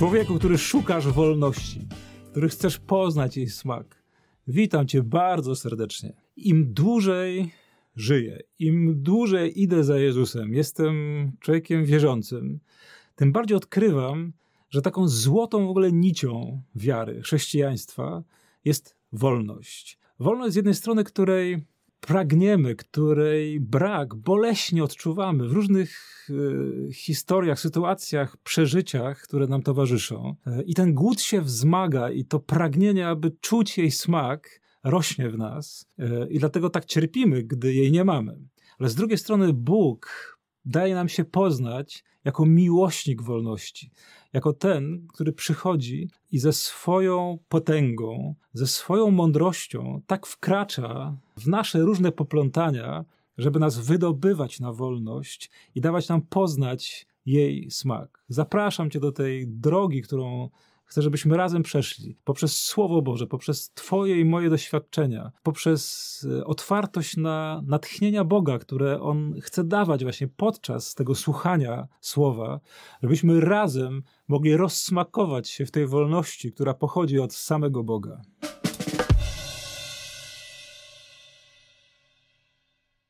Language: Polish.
Człowieku, który szukasz wolności, który chcesz poznać jej smak. Witam cię bardzo serdecznie. Im dłużej żyję, im dłużej idę za Jezusem, jestem człowiekiem wierzącym, tym bardziej odkrywam, że taką złotą w ogóle nicią wiary, chrześcijaństwa jest wolność. Wolność z jednej strony, której pragniemy, której brak boleśnie odczuwamy w różnych y, historiach, sytuacjach, przeżyciach, które nam towarzyszą. E, I ten głód się wzmaga, i to pragnienie, aby czuć jej smak, rośnie w nas. E, I dlatego tak cierpimy, gdy jej nie mamy. Ale z drugiej strony, Bóg daje nam się poznać jako miłośnik wolności, jako ten, który przychodzi i ze swoją potęgą, ze swoją mądrością tak wkracza w nasze różne poplątania, żeby nas wydobywać na wolność i dawać nam poznać jej smak. Zapraszam Cię do tej drogi, którą Chcę, żebyśmy razem przeszli poprzez Słowo Boże, poprzez Twoje i moje doświadczenia, poprzez e, otwartość na natchnienia Boga, które On chce dawać właśnie podczas tego słuchania Słowa, żebyśmy razem mogli rozsmakować się w tej wolności, która pochodzi od samego Boga.